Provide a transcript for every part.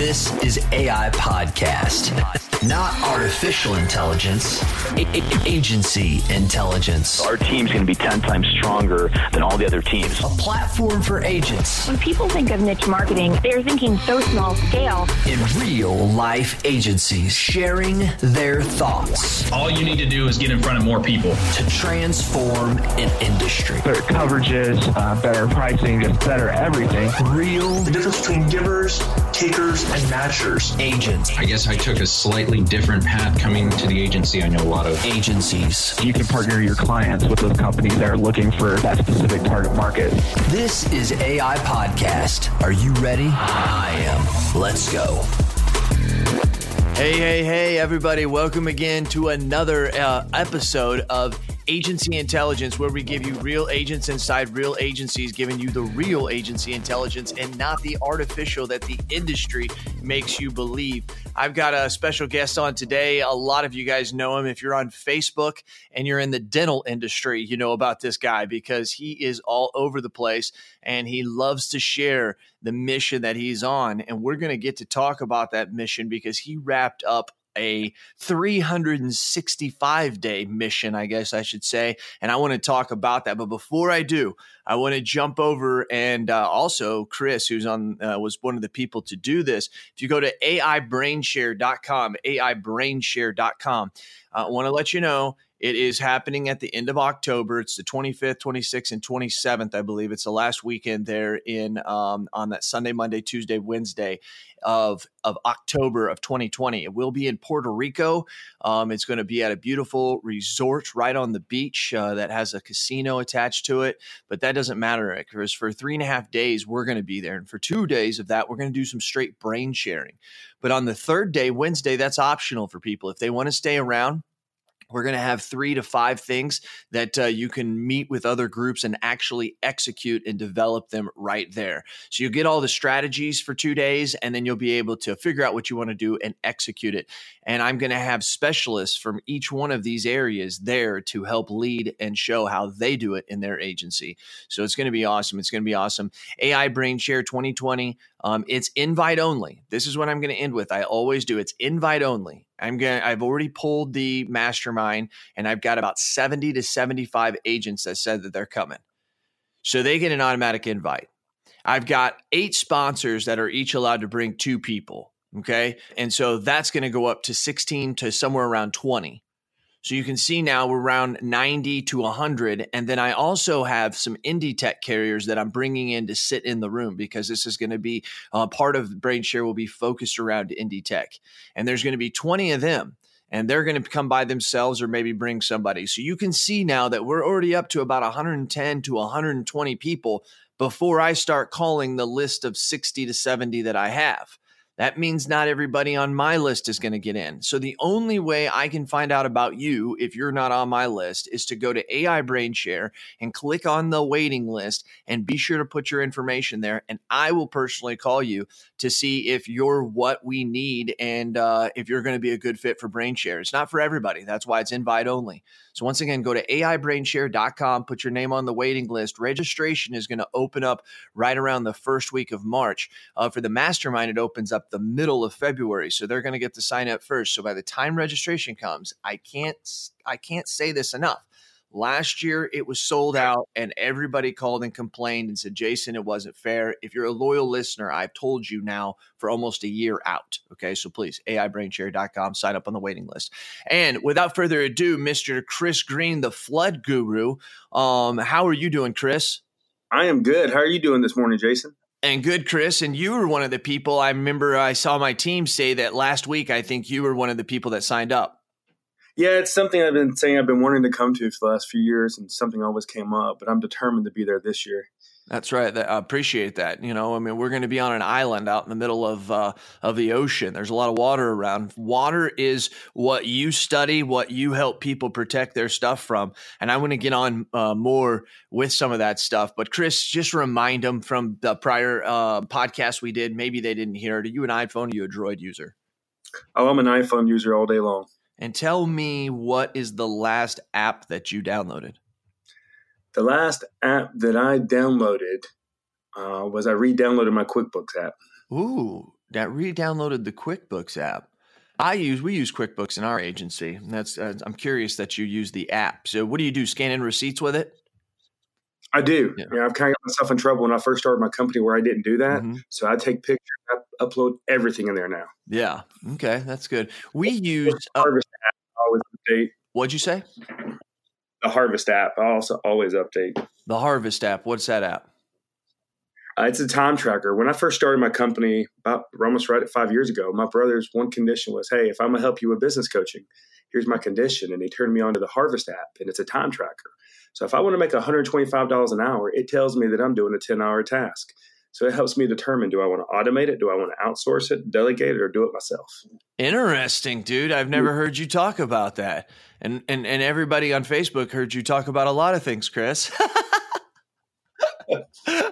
This is AI Podcast, not artificial intelligence, a- a- agency intelligence. Our team's going to be 10 times stronger than all the other teams. A platform for agents When people think of niche marketing, they're thinking so small scale. in real life agencies sharing their thoughts All you need to do is get in front of more people. to transform an industry. better coverages, uh, better pricing, just better everything. Real the difference between givers, takers, and matchers. agents, I guess I took a slightly different path coming to the agency. I know a lot of agencies. You can partner your clients with those companies that are looking for that specific target market. This is AI Podcast. Are you ready? I am. Let's go. Hey, hey, hey, everybody. Welcome again to another uh, episode of Agency Intelligence, where we give you real agents inside real agencies, giving you the real agency intelligence and not the artificial that the industry makes you believe. I've got a special guest on today. A lot of you guys know him. If you're on Facebook and you're in the dental industry, you know about this guy because he is all over the place and he loves to share the mission that he's on. And we're going to get to talk about that mission because he wrapped up a 365 day mission, I guess I should say. And I want to talk about that. But before I do, I want to jump over and uh, also Chris, who's on, uh, was one of the people to do this. If you go to AIbrainshare.com, AIbrainshare.com, uh, I want to let you know it is happening at the end of October. It's the 25th, 26th, and 27th, I believe. It's the last weekend there in um, on that Sunday, Monday, Tuesday, Wednesday of of October of 2020. It will be in Puerto Rico. Um, it's going to be at a beautiful resort right on the beach uh, that has a casino attached to it. But that doesn't matter because for three and a half days we're going to be there, and for two days of that we're going to do some straight brain sharing. But on the third day, Wednesday, that's optional for people if they want to stay around. We're going to have three to five things that uh, you can meet with other groups and actually execute and develop them right there. So you'll get all the strategies for two days, and then you'll be able to figure out what you want to do and execute it. And I'm going to have specialists from each one of these areas there to help lead and show how they do it in their agency. So it's going to be awesome. It's going to be awesome. AI Brain Share 2020. Um, it's invite only. This is what I'm going to end with. I always do. It's invite only. I'm going I've already pulled the mastermind and I've got about 70 to 75 agents that said that they're coming. So they get an automatic invite. I've got eight sponsors that are each allowed to bring two people. Okay. And so that's going to go up to 16 to somewhere around 20. So you can see now we're around 90 to 100. And then I also have some indie tech carriers that I'm bringing in to sit in the room because this is going to be uh, part of BrainShare will be focused around indie tech. And there's going to be 20 of them. And they're going to come by themselves or maybe bring somebody. So you can see now that we're already up to about 110 to 120 people before I start calling the list of 60 to 70 that I have. That means not everybody on my list is going to get in. So the only way I can find out about you if you're not on my list is to go to AI Brain Share and click on the waiting list and be sure to put your information there. And I will personally call you to see if you're what we need and uh, if you're going to be a good fit for Brain Share. It's not for everybody. That's why it's invite only. So once again, go to AIBrainShare.com, put your name on the waiting list. Registration is going to open up right around the first week of March. Uh, for the mastermind, it opens up the middle of February, so they're going to get to sign up first. So by the time registration comes, I can't I can't say this enough. Last year it was sold out and everybody called and complained and said, Jason, it wasn't fair. If you're a loyal listener, I've told you now for almost a year out. Okay. So please, AIBrainshare.com, sign up on the waiting list. And without further ado, Mr. Chris Green, the flood guru. Um, how are you doing, Chris? I am good. How are you doing this morning, Jason? And good, Chris. And you were one of the people I remember I saw my team say that last week. I think you were one of the people that signed up. Yeah, it's something I've been saying I've been wanting to come to for the last few years, and something always came up. But I'm determined to be there this year. That's right. I appreciate that. You know, I mean, we're going to be on an island out in the middle of uh, of the ocean. There's a lot of water around. Water is what you study, what you help people protect their stuff from. And I want to get on uh, more with some of that stuff. But Chris, just remind them from the prior uh, podcast we did. Maybe they didn't hear it. Are you an iPhone? Or you a Droid user? Oh, I'm an iPhone user all day long. And tell me what is the last app that you downloaded? The last app that I downloaded uh, was I re-downloaded my QuickBooks app. Ooh, that re-downloaded the QuickBooks app. I use we use QuickBooks in our agency. And that's uh, I'm curious that you use the app. So what do you do? Scan in receipts with it? I do. Yeah. I've kind of got myself in trouble when I first started my company where I didn't do that. Mhm. So I take pictures, I upload everything in there now. Yeah. Okay, that's good. We use uh, Harvest app, I always update. what'd you say? The Harvest app, I also always update. The Harvest app. What's that app? Uh, it's a time tracker. When I first started my company, about we're almost right at five years ago, my brother's one condition was, "Hey, if I'm gonna help you with business coaching, here's my condition," and he turned me on to the Harvest app, and it's a time tracker. So if I want to make $125 an hour, it tells me that I'm doing a 10 hour task. So it helps me determine: do I want to automate it? Do I want to outsource it, delegate it, or do it myself? Interesting, dude. I've never heard you talk about that. And and and everybody on Facebook heard you talk about a lot of things, Chris.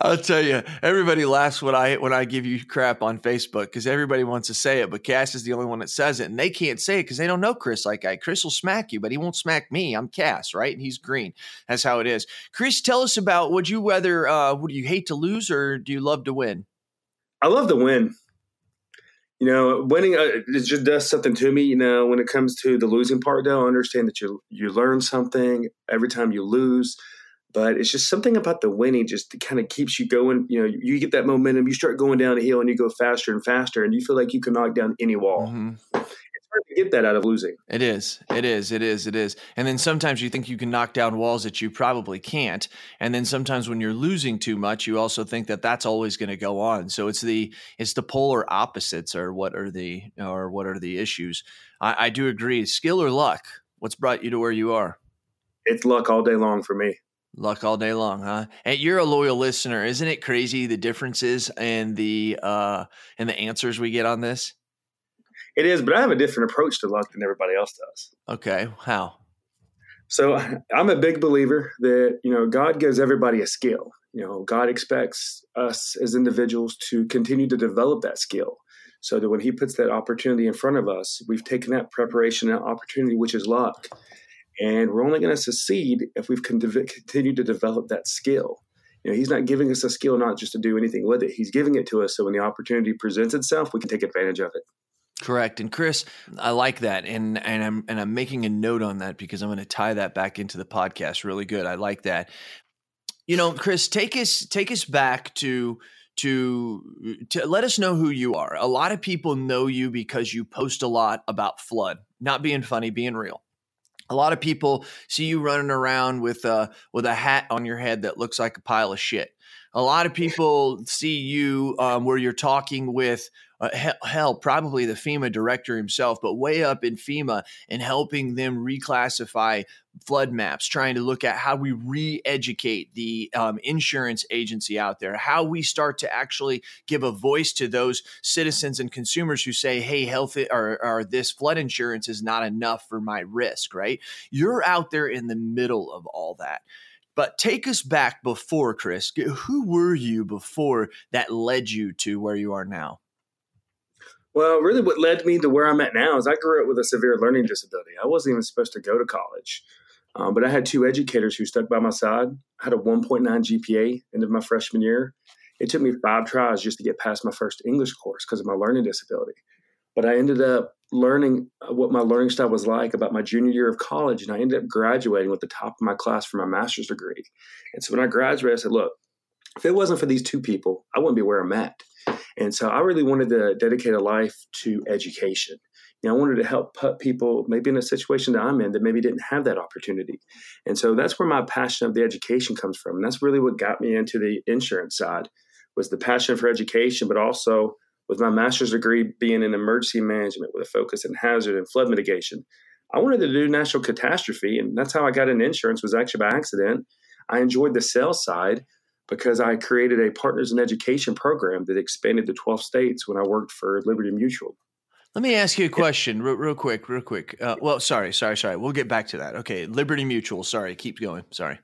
I'll tell you, everybody laughs when I when I give you crap on Facebook because everybody wants to say it, but Cass is the only one that says it, and they can't say it because they don't know Chris like I. Chris will smack you, but he won't smack me. I'm Cass, right? And he's green. That's how it is. Chris, tell us about would you whether uh, would you hate to lose or do you love to win? I love to win. You know, winning uh, it just does something to me. You know, when it comes to the losing part, though, I understand that you you learn something every time you lose, but it's just something about the winning just kind of keeps you going. You know, you get that momentum, you start going down a hill, and you go faster and faster, and you feel like you can knock down any wall. Mhm. It's hard to get that out of losing. It is. It is. It is. It is. And then sometimes you think you can knock down walls that you probably can't. And then sometimes when you're losing too much, you also think that that's always going to go on. So it's the it's the polar opposites, or what are the or what are the issues? I, I do agree. Skill or luck? What's brought you to where you are? It's luck all day long for me. Luck all day long, huh? And you're a loyal listener, isn't it crazy the differences and the uh and the answers we get on this? It is, but I have a different approach to luck than everybody else does. Okay, how? So I'm a big believer that you know God gives everybody a skill. You know, God expects us as individuals to continue to develop that skill, so that when He puts that opportunity in front of us, we've taken that preparation and opportunity, which is luck, and we're only going to succeed if we've con- continued to develop that skill. You know, He's not giving us a skill not just to do anything with it; He's giving it to us so when the opportunity presents itself, we can take advantage of it. Correct. And Chris, I like that. And and I'm and I'm making a note on that because I'm going to tie that back into the podcast really good. I like that. You know, Chris, take us take us back to to to let us know who you are. A lot of people know you because you post a lot about flood, not being funny, being real. A lot of people see you running around with a with a hat on your head that looks like a pile of shit. A lot of people see you um, where you're talking with uh, hell, probably the FEMA director himself, but way up in FEMA and helping them reclassify flood maps, trying to look at how we re educate the um, insurance agency out there, how we start to actually give a voice to those citizens and consumers who say, hey, health or, or this flood insurance is not enough for my risk, right? You're out there in the middle of all that. But take us back before, Chris. Who were you before that led you to where you are now? Well, really, what led me to where I'm at now is I grew up with a severe learning disability. I wasn't even supposed to go to college, um, but I had two educators who stuck by my side. I had a 1.9 GPA end of my freshman year. It took me five tries just to get past my first English course because of my learning disability. But I ended up learning uh, what my learning style was like about my junior year of college, and I ended up graduating with the top of my class for my master's degree. And so when I graduated, I said, "Look, if it wasn't for these two people, I wouldn't be where I'm at." And so I really wanted to dedicate a life to education. You know, I wanted to help put people maybe in a situation that I'm in that maybe didn't have that opportunity. And so that's where my passion of the education comes from. And that's really what got me into the insurance side was the passion for education, but also with my master's degree being in emergency management with a focus in hazard and flood mitigation. I wanted to do national catastrophe, and that's how I got into insurance was actually by accident. I enjoyed the sales side, because I created a partners in education program that expanded to 12 states when I worked for Liberty Mutual. Let me ask you a question real, real quick, real quick. Uh, well, sorry, sorry, sorry. We'll get back to that. Okay. Liberty Mutual. Sorry. Keep going. Sorry.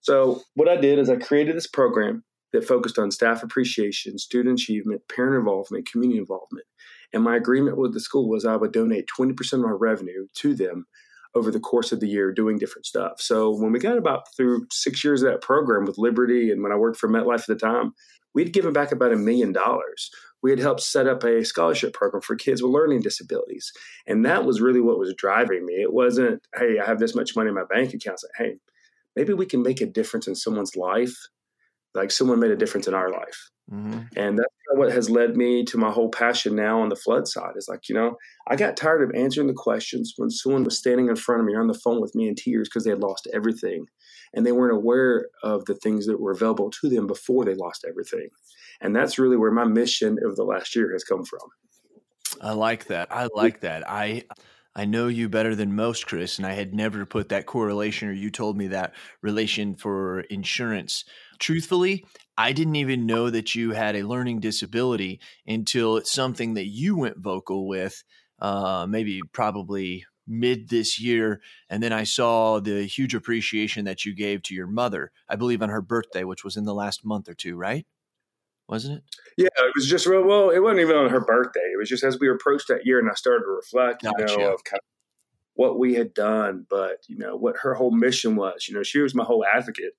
So, what I did is I created this program that focused on staff appreciation, student achievement, parent involvement, community involvement. And my agreement with the school was I would donate 20% of my revenue to them over the course of the year doing different stuff. So when we got about through six years of that program with Liberty and when I worked for MetLife at the time, we'd given back about a million dollars. we had helped set up a scholarship program for kids with learning disabilities. And that was really what was driving me. It wasn't, hey, I have this much money in my bank account. It's like, hey, maybe we can make a difference in someone's life, like someone made a difference in our life. Mm-hmm. And that's what has led me to my whole passion now on the flood side. Is like, you know, I got tired of answering the questions when someone was standing in front of me on the phone with me in tears because they had lost everything and they weren't aware of the things that were available to them before they lost everything. And that's really where my mission of the last year has come from. I like that. I like that. I I know you better than most, Chris, and I had never put that correlation or you told me that relation for insurance. Truthfully, I didn't even know that you had a learning disability until it's something that you went vocal with, uh, maybe probably mid this year. And then I saw the huge appreciation that you gave to your mother, I believe on her birthday, which was in the last month or two, right? Wasn't it? Yeah, it was just real. Well, it wasn't even on her birthday. It was just as we approached that year and I started to reflect, gotcha. you know, of kind of what we had done, but, you know, what her whole mission was. You know, she was my whole advocate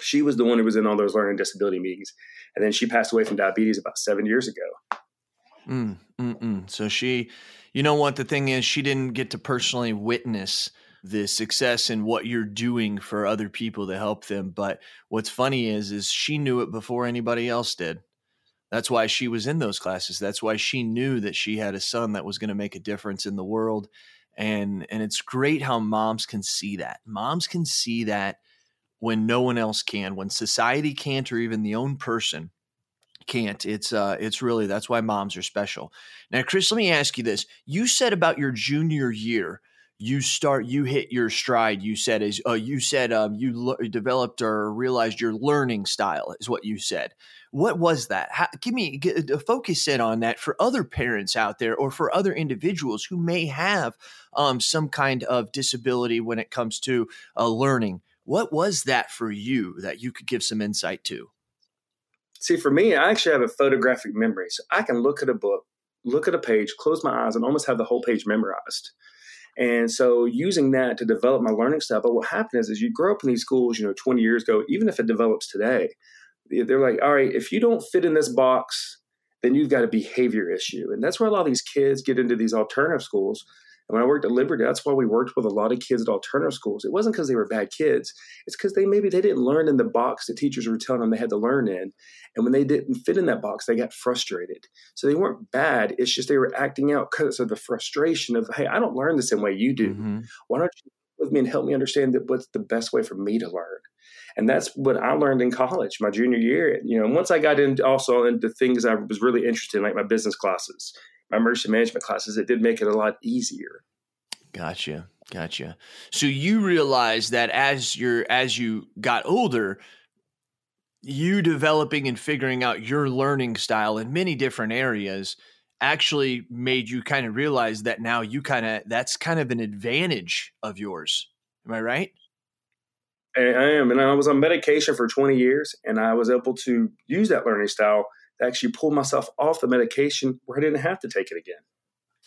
she was the one who was in all those learning disability meetings. And then she passed away from diabetes about seven years ago. Mm, mm, mm. So she, you know what the thing is, she didn't get to personally witness the success and what you're doing for other people to help them. But what's funny is, is she knew it before anybody else did. That's why she was in those classes. That's why she knew that she had a son that was going to make a difference in the world. And and it's great how moms can see that. Moms can see that when no one else can, when society can't, or even the own person can't. It's uh, it's really that's why moms are special. Now, Chris, let me ask you this: You said about your junior year, you start, you hit your stride. You said is uh, you said um, you developed or realized your learning style is what you said. What was that? How, give me get, uh, focus in on that for other parents out there, or for other individuals who may have um, some kind of disability when it comes to uh, learning. What was that for you that you could give some insight to? See, for me, I actually have a photographic memory. So I can look at a book, look at a page, close my eyes, and almost have the whole page memorized. And so using that to develop my learning style. But what happened is, is you grow up in these schools, you know, 20 years ago, even if it develops today, they're like, all right, if you don't fit in this box, then you've got a behavior issue. And that's where a lot of these kids get into these alternative schools and when I worked at Liberty, that's why we worked with a lot of kids at alternative schools. It wasn't because they were bad kids. It's because they maybe they didn't learn in the box that teachers were telling them they had to learn in. And when they didn't fit in that box, they got frustrated. So they weren't bad. It's just they were acting out because of the frustration of, hey, I don't learn the same way you do. Mm-hmm. Why don't you with me and help me understand that what's the best way for me to learn? And that's what I learned in college, my junior year. You know, once I got into also into things I was really interested in, like my business classes my emergency management classes, it did make it a lot easier. Gotcha. Gotcha. So you realize that as you're as you got older, you developing and figuring out your learning style in many different areas actually made you kind of realize that now you kind of that's kind of an advantage of yours. Am I right? I am. And I was on medication for 20 years and I was able to use that learning style actually pulled myself off the medication where I didn't have to take it again.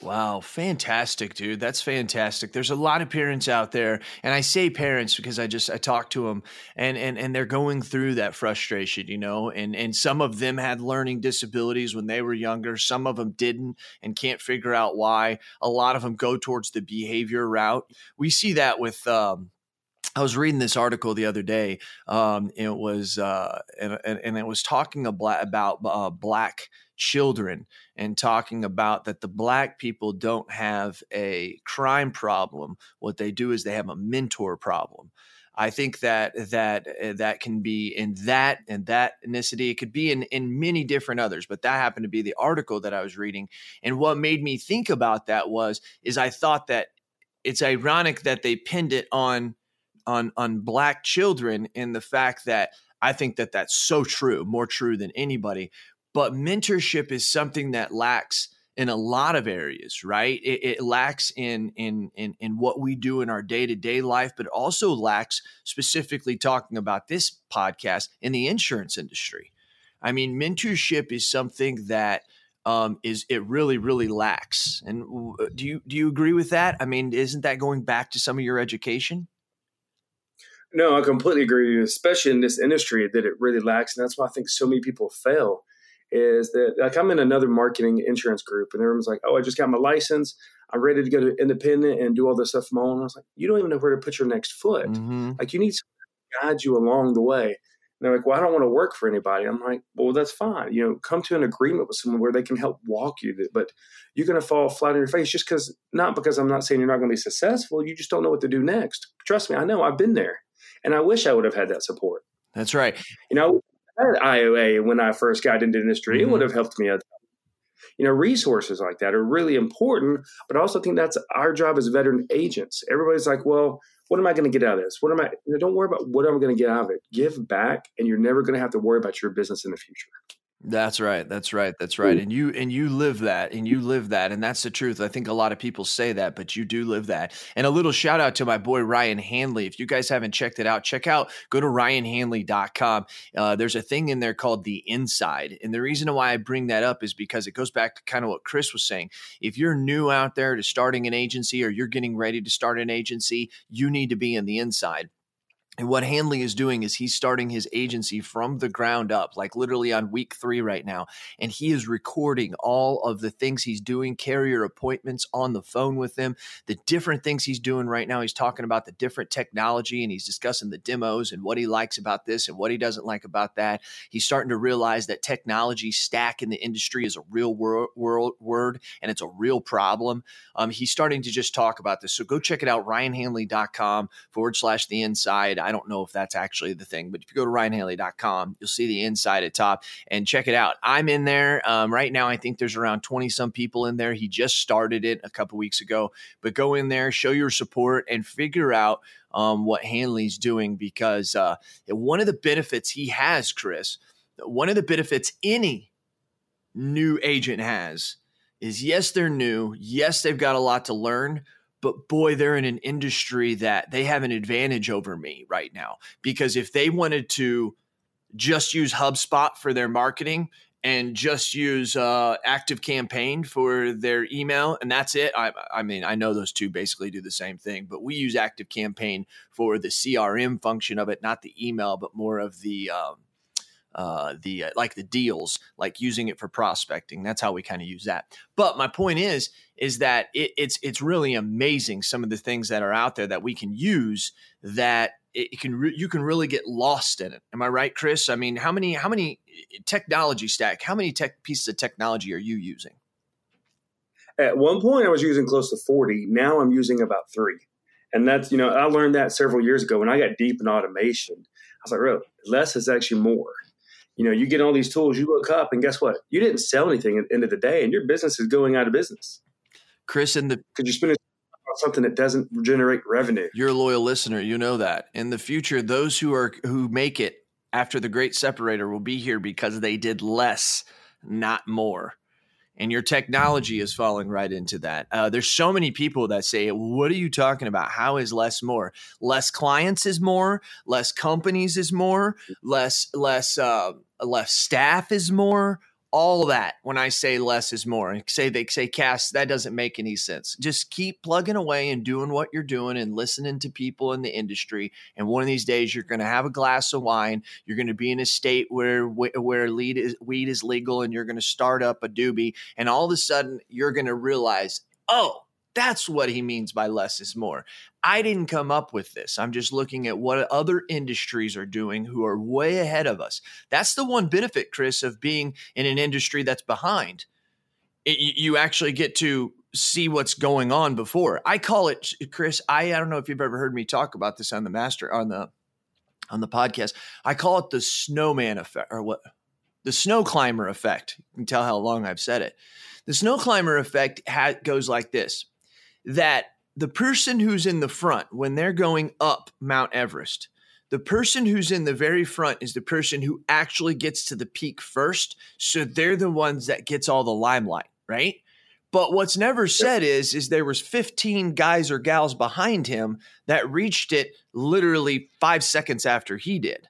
Wow, fantastic, dude. That's fantastic. There's a lot of parents out there, and I say parents because I just I talk to them and and and they're going through that frustration, you know, and and some of them had learning disabilities when they were younger, some of them didn't and can't figure out why. A lot of them go towards the behavior route. We see that with um I was reading this article the other day. Um, it was uh, and, and, it was talking about uh, black children and talking about that the black people don't have a crime problem. What they do is they have a mentor problem. I think that that uh, that can be in that and that ethnicity. It could be in in many different others, but that happened to be the article that I was reading. And what made me think about that was is I thought that it's ironic that they pinned it on on on black children in the fact that I think that that's so true, more true than anybody. But mentorship is something that lacks in a lot of areas, right? It, it lacks in, in in in what we do in our day to day life, but also lacks specifically talking about this podcast in the insurance industry. I mean, mentorship is something that um, is it really really lacks. And do you do you agree with that? I mean, isn't that going back to some of your education? No, I completely agree, with you, especially in this industry that it really lacks. And that's why I think so many people fail is that like I'm in another marketing insurance group, and everyone's like, "Oh, I just got my license. I'm ready to go to independent and do all this stuff from my own." And I was like, "You don't even know where to put your next foot. Mm-hmm. Like you need to guide you along the way." And they're like, "Well, I don't want to work for anybody." I'm like, "Well, that's fine. You know, come to an agreement with someone where they can help walk you. But you're going to fall flat on your face just because not because I'm not saying you're not going to be successful. You just don't know what to do next. Trust me, I know. I've been there, and I wish I would have had that support. That's right. You know, I had IOA when I first got into industry. Mhm. It would have helped me out. You know, resources like that are really important, but I also think that's our job as veteran agents. Everybody's like, well, what am I going to get out of this? What am I? You know, don't worry about what I'm going to get out of it. Give back, and you're never going to have to worry about your business in the future. That's right. That's right. That's right. And you and you live that and you live that and that's the truth. I think a lot of people say that, but you do live that. And a little shout out to my boy Ryan Hanley. If you guys haven't checked it out, check out go to ryanhanley.com. Uh, there's a thing in there called the inside. And the reason why I bring that up is because it goes back to kind of what Chris was saying. If you're new out there to starting an agency or you're getting ready to start an agency, you need to be in the inside. And what Hanley is doing is he's starting his agency from the ground up, like literally on week three right now. And he is recording all of the things he's doing, carrier appointments on the phone with them, the different things he's doing right now. He's talking about the different technology and he's discussing the demos and what he likes about this and what he doesn't like about that. He's starting to realize that technology stack in the industry is a real wor- world word and it's a real problem. Um, he's starting to just talk about this. So go check it out, ryanhanley.com forward slash the inside. I don't know if that's actually the thing, but if you go to ryanhanley.com, you'll see the inside at top and check it out. I'm in there um, right now. I think there's around 20 some people in there. He just started it a couple weeks ago, but go in there, show your support, and figure out um, what Hanley's doing because uh, one of the benefits he has, Chris, one of the benefits any new agent has is yes, they're new. Yes, they've got a lot to learn, but boy, they're in an industry that they have an advantage over me right now. Because if they wanted to just use HubSpot for their marketing and just use uh, Active Campaign for their email, and that's it. I, I mean, I know those two basically do the same thing, but we use Active Campaign for the CRM function of it, not the email, but more of the um, uh, the uh, like the deals, like using it for prospecting. That's how we kind of use that. But my point is, is that it, it's it's really amazing some of the things that are out there that we can use that it can re- you can really get lost in it. Am I right, Chris? I mean, how many how many eh, technology stack? How many tech pieces of technology are you using? At one point, I was using close to 40. Now I'm using about three. And that's, you know, I learned that several years ago when I got deep in automation. I was like, really, less is actually more. You know, you get all these tools, you look up, and guess what? You didn't sell anything at the end of the day, and your business is going out of business Chris, in the because you're spending something that doesn't generate revenue. you're a loyal listener, you know that. In the future, those who are who make it after the great separator will be here because they did less, not more. And your technology is falling right into that. Uh, there's so many people that say, "What are you talking about? How is less more? Less clients is more. Less companies is more. Less less uh, less staff is more." All that when I say less is more. And say they say Cass, that doesn't make any sense. Just keep plugging away and doing what you're doing and listening to people in the industry. And one of these days, you're going to have a glass of wine. You're going to be in a state where where lead is, weed is legal, and you're going to start up a doobie. And all of a sudden, you're going to realize, oh. That's what he means by less is more. I didn't come up with this. I'm just looking at what other industries are doing who are way ahead of us. That's the one benefit, Chris, of being in an industry that's behind. It, you actually get to see what's going on before. I call it, Chris. I, I don't know if you've ever heard me talk about this on the master on the on the podcast. I call it the snowman effect, or what? The snow climber effect. You can tell how long I've said it. The snow climber effect ha- goes like this: that the person who's in the front when they're going up Mount Everest, the person who's in the very front is the person who actually gets to the peak first. So they're the ones that gets all the limelight, right? But what's never said is is there was 15 guys or gals behind him that reached it literally 5 seconds after he did.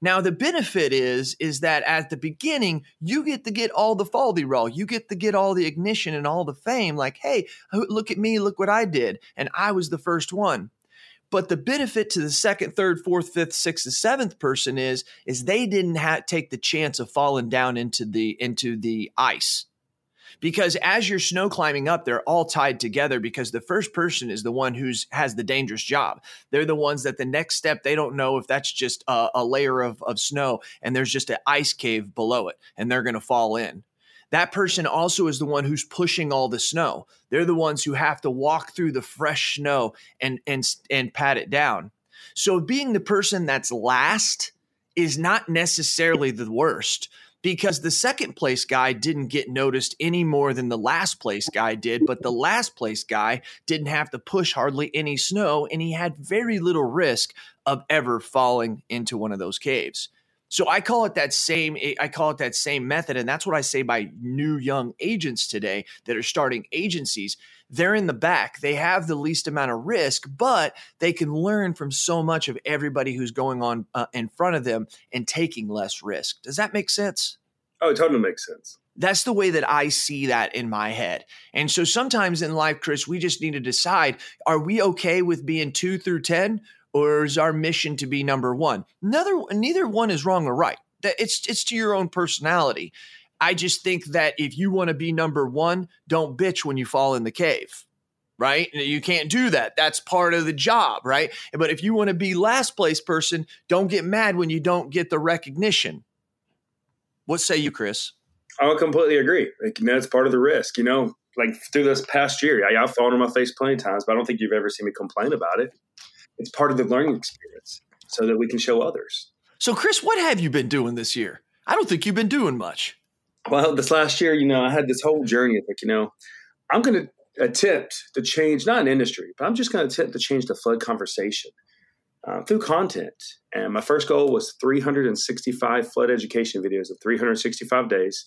Now the benefit is is that at the beginning you get to get all the foldy roll, you get to get all the ignition and all the fame. Like, hey, look at me, look what I did, and I was the first one. But the benefit to the second, third, fourth, fifth, sixth, and seventh person is is they didn't ha- take the chance of falling down into the into the ice because as you're snow climbing up they're all tied together because the first person is the one who's has the dangerous job. They're the ones that the next step they don't know if that's just a, a layer of, of snow and there's just an ice cave below it and they're going to fall in. That person also is the one who's pushing all the snow. They're the ones who have to walk through the fresh snow and and and pat it down. So being the person that's last is not necessarily the worst because the second place guy didn't get noticed any more than the last place guy did, but the last place guy didn't have to push hardly any snow and he had very little risk of ever falling into one of those caves. So I call it that same I call it that same method and that's what I say by new young agents today that are starting agencies. They're in the back. They have the least amount of risk, but they can learn from so much of everybody who's going on uh, in front of them and taking less risk. Does that make sense? Oh, it totally makes sense. That's the way that I see that in my head. And so sometimes in life, Chris, we just need to decide are we okay with being two through 10 or is our mission to be number one? Neither, neither one is wrong or right. It's, it's to your own personality. I just think that if you want to be number one, don't bitch when you fall in the cave. Right? You can't do that. That's part of the job, right? But if you want to be last place person, don't get mad when you don't get the recognition. What say you, Chris? I completely agree. Like, that's part of the risk. You know, like through this past year, I, I've fallen on my face plenty of times, but I don't think you've ever seen me complain about it. It's part of the learning experience so that we can show others. So, Chris, what have you been doing this year? I don't think you've been doing much. Well, this last year, you know, I had this whole journey of like, you know, I'm going to attempt to change, not an industry, but I'm just going to attempt to change the flood conversation uh, through content. And my first goal was 365 flood education videos of 365 days,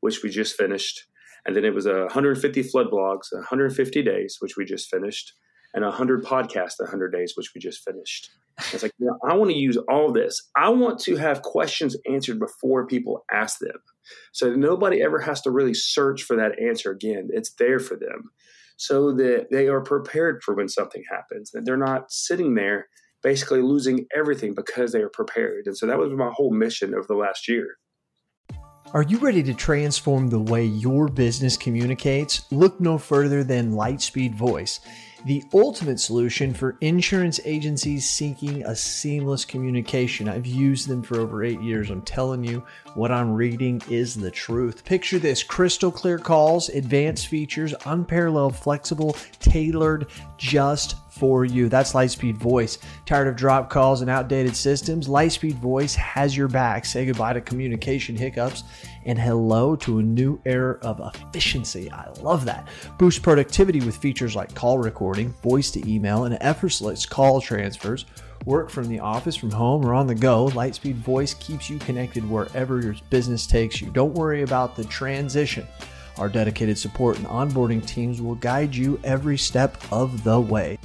which we just finished. And then it was a 150 flood blogs, 150 days, which we just finished, and 100 podcasts, 100 days, which we just finished. It's like, you know, I want to use all this. I want to have questions answered before people ask them. So nobody ever has to really search for that answer again. It's there for them so that they are prepared for when something happens, that they're not sitting there basically losing everything because they are prepared. And so that was my whole mission over the last year. Are you ready to transform the way your business communicates? Look no further than Lightspeed Voice the ultimate solution for insurance agencies seeking a seamless communication. I've used them for over eight years. I'm telling you, what I'm reading is the truth. Picture this crystal clear calls, advanced features, unparalleled, flexible, tailored just for you. That's Lightspeed Voice. Tired of drop calls and outdated systems? Lightspeed Voice has your back. Say goodbye to communication hiccups and hello to a new era of efficiency. I love that. Boost productivity with features like call recording, voice to email, and effortless call transfers. Work from the office, from home, or on the go. Lightspeed Voice keeps you connected wherever your business takes you. Don't worry about the transition. Our dedicated support and onboarding teams will guide you every step of the way.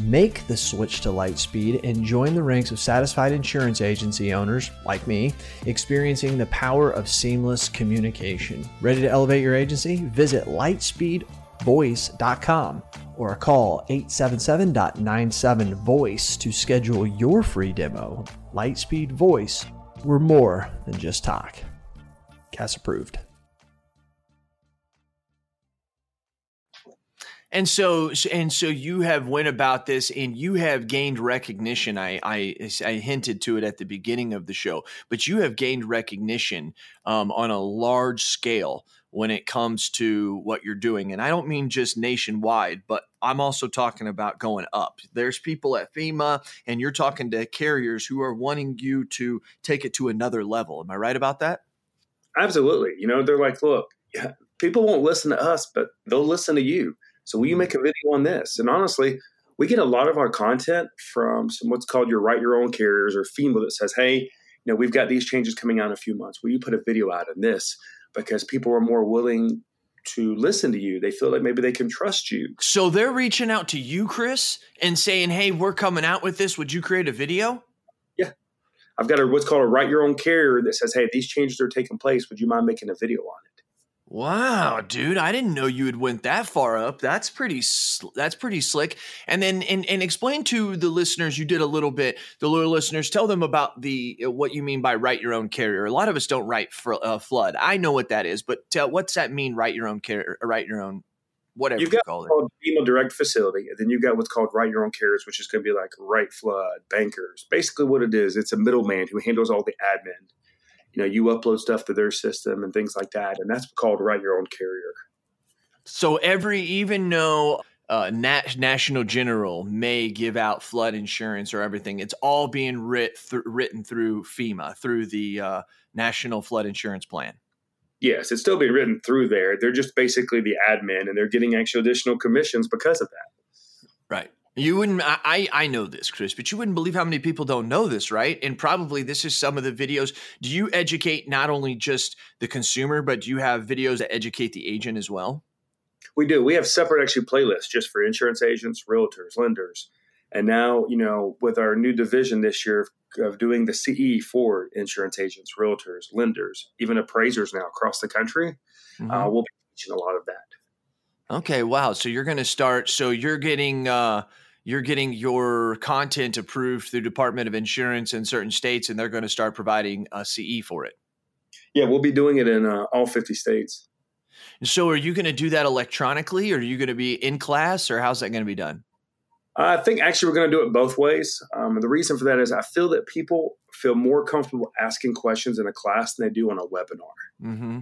Make the switch to Lightspeed and join the ranks of satisfied insurance agency owners like me, experiencing the power of seamless communication. Ready to elevate your agency? Visit lightspeedvoice.com or call 877.97voice to schedule your free demo. Lightspeed Voice, we're more than just talk. Cass approved. And so, and so you have went about this, and you have gained recognition. I, I, I hinted to it at the beginning of the show, but you have gained recognition um, on a large scale when it comes to what you're doing. And I don't mean just nationwide, but I'm also talking about going up. There's people at FEMA, and you're talking to carriers who are wanting you to take it to another level. Am I right about that? Absolutely. You know, they're like, look, people won't listen to us, but they'll listen to you. So will you mm-hmm. make a video on this? And honestly, we get a lot of our content from some what's called your write your own carriers or FEMA that says, hey, you know, we've got these changes coming out in a few months. Will you put a video out on this? Because people are more willing to listen to you. They feel like maybe they can trust you. So they're reaching out to you, Chris, and saying, hey, we're coming out with this. Would you create a video? Yeah. I've got a what's called a write your own carrier that says, hey, these changes are taking place. Would you mind making a video on it? Wow, dude! I didn't know you had went that far up. That's pretty. That's pretty slick. And then, and, and explain to the listeners. You did a little bit. The loyal listeners, tell them about the uh, what you mean by write your own carrier. A lot of us don't write for uh, flood. I know what that is, but tell what's that mean? Write your own carrier. Write your own whatever you've got you call it. called FEMA direct facility, and then you've got what's called write your own carriers, which is going to be like Wright Flood, bankers. Basically, what it is, it's a middleman who handles all the admin you know you upload stuff to their system and things like that and that's called write your own carrier so every even though uh, Nat- National General may give out flood insurance or everything. It's all being writ th- written through FEMA, through the uh, National Flood Insurance Plan. Yes, it's still being written through there. They're just basically the admin, and they're getting actual additional commissions because of that. Right. You wouldn't. I I know this, Chris, but you wouldn't believe how many people don't know this, right? And probably this is some of the videos. Do you educate not only just the consumer, but do you have videos that educate the agent as well? We do. We have separate actually playlists just for insurance agents, realtors, lenders, and now you know with our new division this year of doing the CE for insurance agents, realtors, lenders, even appraisers now across the country. Uh, mm-hmm. Uh, we'll be teaching a lot of that. Okay, wow. So you're going to start. So you're getting. Uh, you're getting your content approved through Department of Insurance in certain states, and they're going to start providing a CE for it. Yeah, we'll be doing it in uh, all 50 states. So, are you going to do that electronically, or are you going to be in class, or how's that going to be done? I think actually we're going to do it both ways. Um, the reason for that is I feel that people feel more comfortable asking questions in a class than they do on a webinar. Mm-hmm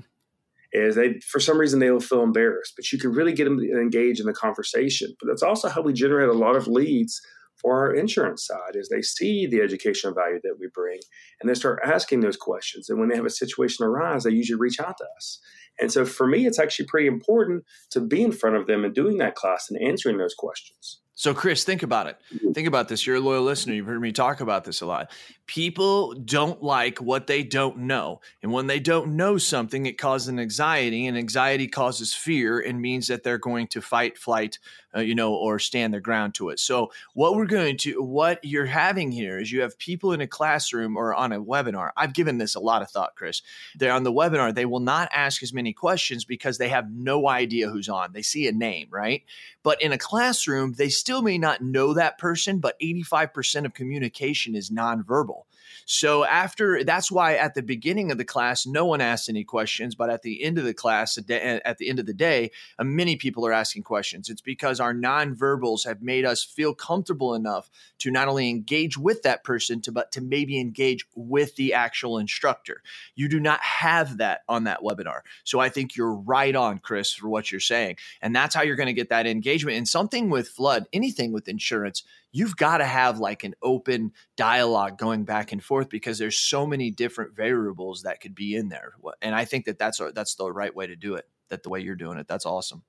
is they for some reason they'll feel embarrassed but you can really get them to engage in the conversation. But that's also how we generate a lot of leads for our insurance side is they see the educational value that we bring and they start asking those questions. And when they have a situation arise they usually reach out to us and so for me it's actually pretty important to be in front of them and doing that class and answering those questions so, Chris, think about it. Mm-hmm. Think about this. You're a loyal listener. You've heard me talk about this a lot. People don't like what they don't know. And when they don't know something, it causes an anxiety, and anxiety causes fear and means that they're going to fight, flight, uh, you know, or stand their ground to it. So, what we're going to, what you're having here is you have people in a classroom or on a webinar. I've given this a lot of thought, Chris. They're on the webinar, they will not ask as many questions because they have no idea who's on. They see a name, right? But in a classroom, they still may not know that person, but 85% of communication is nonverbal. So after that's why at the beginning of the class, no one asks any questions, but at the end of the class, at the end of the day, uh, many people are asking questions. It's because our nonverbals have made us feel comfortable enough to not only engage with that person, to but to maybe engage with the actual instructor. You do not have that on that webinar. So I think you're right on, Chris, for what you're saying, and that's how you're going to get that engagement. And something with flood, anything with insurance you've got to have like an open dialogue going back and forth because there's so many different variables that could be in there. And i think that that's that's the right way to do it that the way you're doing it. That's awesome.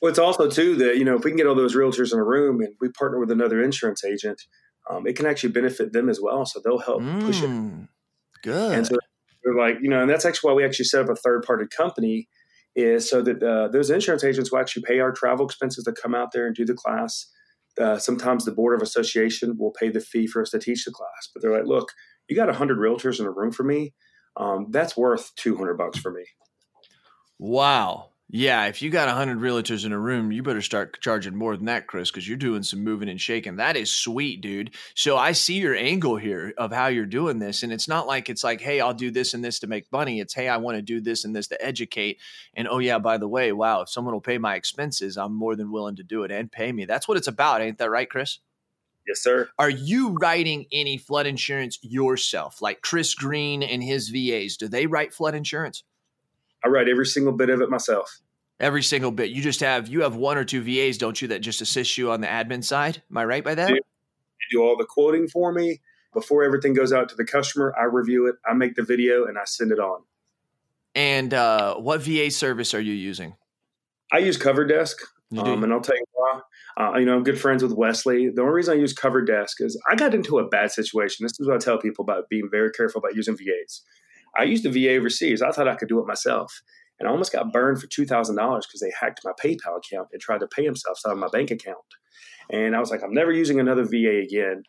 Well it's also too that you know if we can get all those realtors in a room and we partner with another insurance agent um, it can actually benefit them as well so they'll help mm, push it. Mm, good and so we're like you know and that's actually why we actually set up a third party company is so that uh, those insurance agents will actually pay our travel expenses to come out there and do the class uh, sometimes the board of association will pay the fee for us to teach the class, but they're like, look, you got 100 realtors in a room for me. Um, that's worth 200 bucks for me. Wow. Yeah, if you got 100 realtors in a room, you better start charging more than that, Chris, because you're doing some moving and shaking. That is sweet, dude. So I see your angle here of how you're doing this. And it's not like it's like, hey, I'll do this and this to make money. It's, hey, I want to do this and this to educate. And oh, yeah, by the way, wow, if someone will pay my expenses, I'm more than willing to do it and pay me. That's what it's about. Ain't that right, Chris? Yes, sir. Are you writing any flood insurance yourself? Like Chris Green and his VAs, do they write flood insurance? I write every single bit of it myself. Every single bit. You just have you have one or two VAs, don't you, that just assist you on the admin side? Am I right by that? They do all the quoting for me. Before everything goes out to the customer, I review it, I make the video, and I send it on. And uh, what VA service are you using? I use CoverDesk, um, and I'll tell you why. Uh, you know, I'm good friends with Wesley. The only reason I use CoverDesk is I got into a bad situation. This is what I tell people about being very careful about using VAs. I used a VA overseas. I thought I could do it myself and I almost got burned for two thousand dollars because they hacked my PayPal account and tried to pay themselves out of my bank account. And I was like, I'm never using another VA again.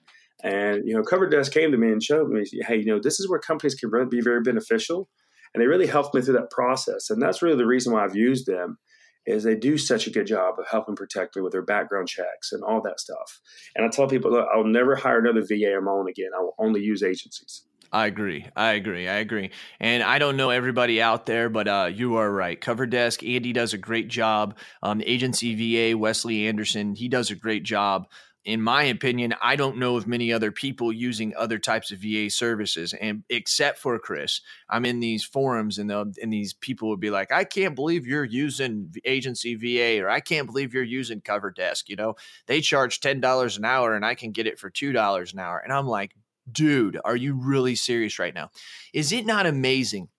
And you know, CoverDesk came to me and showed me, hey, you know, this is where companies can be very beneficial. and they really helped me through that process. And that's really the reason why I've used them is they do such a good job of helping protect me with their background checks and all that stuff. And I tell people, look, I'll never hire another VA on my own again. I will only use agencies. I agree. I agree. I agree. And I don't know everybody out there, but uh, you are right. Cover Desk, Andy does a great job. Um, Agency VA, Wesley Anderson, he does a great job. In my opinion, I don't know of many other people using other types of VA services, and except for Chris, I'm in these forums, and the, and these people would be like, "I can't believe you're using Agency VA," or "I can't believe you're using Cover Desk." You know, they charge ten dollars an hour, and I can get it for two dollars an hour, and I'm like, dude, are you really serious right now? Is it not amazing?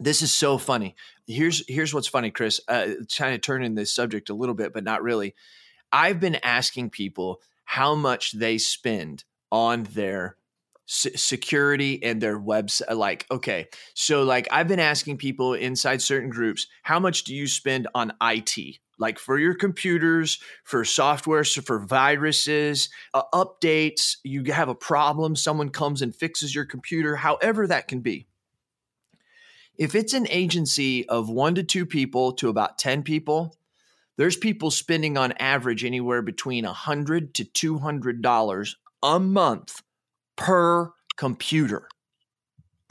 This is so funny. Here's here's what's funny, Chris. Uh, trying to turn in this subject a little bit, but not really. I've been asking people how much they spend on their security and their website like okay so like i've been asking people inside certain groups how much do you spend on it like for your computers, for software, so for viruses, uh, updates, you have a problem, someone comes and fixes your computer, however that can be. If it's an agency of one to two people to about 10 people, there's people spending on average anywhere between 100 to $200 a month per computer.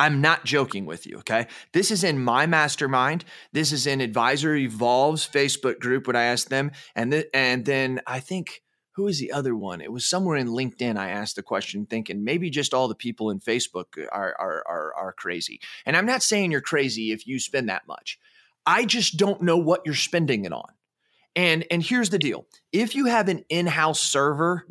I'm not joking with you. Okay. This is in my mastermind. This is in Advisor Evolves Facebook group when I asked them. And, th- and then I think, who is the other one? It was somewhere in LinkedIn. I asked the question thinking maybe just all the people in Facebook are, are, are, are crazy. And I'm not saying you're crazy if you spend that much. I just don't know what you're spending it on. And, and here's the deal. If you have an in-house server,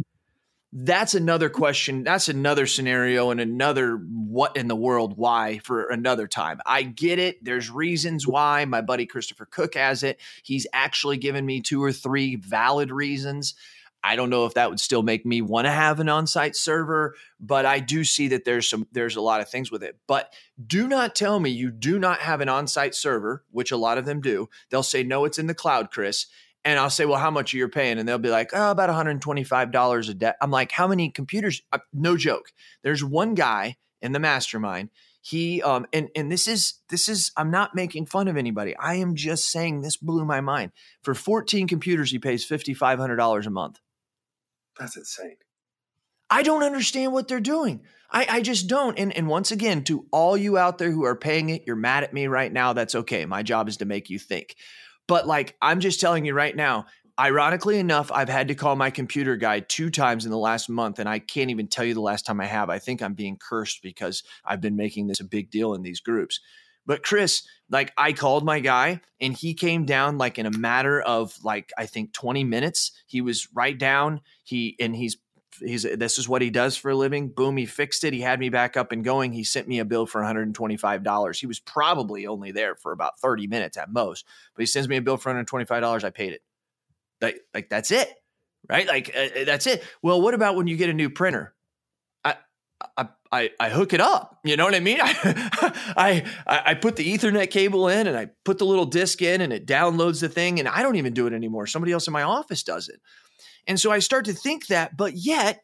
that's another question. That's another scenario and another what in the world why for another time. I get it. There's reasons why. My buddy Christopher Cook has it. He's actually given me two or three valid reasons. I don't know if that would still make me want to have an on-site server, but I do see that there's some there's a lot of things with it. But do not tell me you do not have an on-site server, which a lot of them do. They'll say no, it's in the cloud, Chris. And I'll say, well, how much are you paying? And they'll be like, oh, about $125 a day. I'm like, how many computers? Uh, no joke. There's one guy in the mastermind. He um and and this is this is I'm not making fun of anybody. I am just saying this blew my mind. For 14 computers, he pays $5,500 a month. That's insane. I don't understand what they're doing. I, I just don't. And and once again, to all you out there who are paying it, you're mad at me right now. That's okay. My job is to make you think. But like, I'm just telling you right now, ironically enough, I've had to call my computer guy two times in the last month, and I can't even tell you the last time I have. I think I'm being cursed because I've been making this a big deal in these groups. But Chris, like I called my guy and he came down like in a matter of like I think 20 minutes. He was right down. He and he's he's this is what he does for a living. Boom, he fixed it. He had me back up and going. He sent me a bill for $125. He was probably only there for about 30 minutes at most, but he sends me a bill for $125. I paid it. Like, like that's it, right? Like uh, uh that's it. Well, what about when you get a new printer? I, I, I, I hook it up. You know what I mean? I, I, I put the Ethernet cable in and I put the little disc in and it downloads the thing. And I don't even do it anymore. Somebody else in my office does it. And so I start to think that, but yet,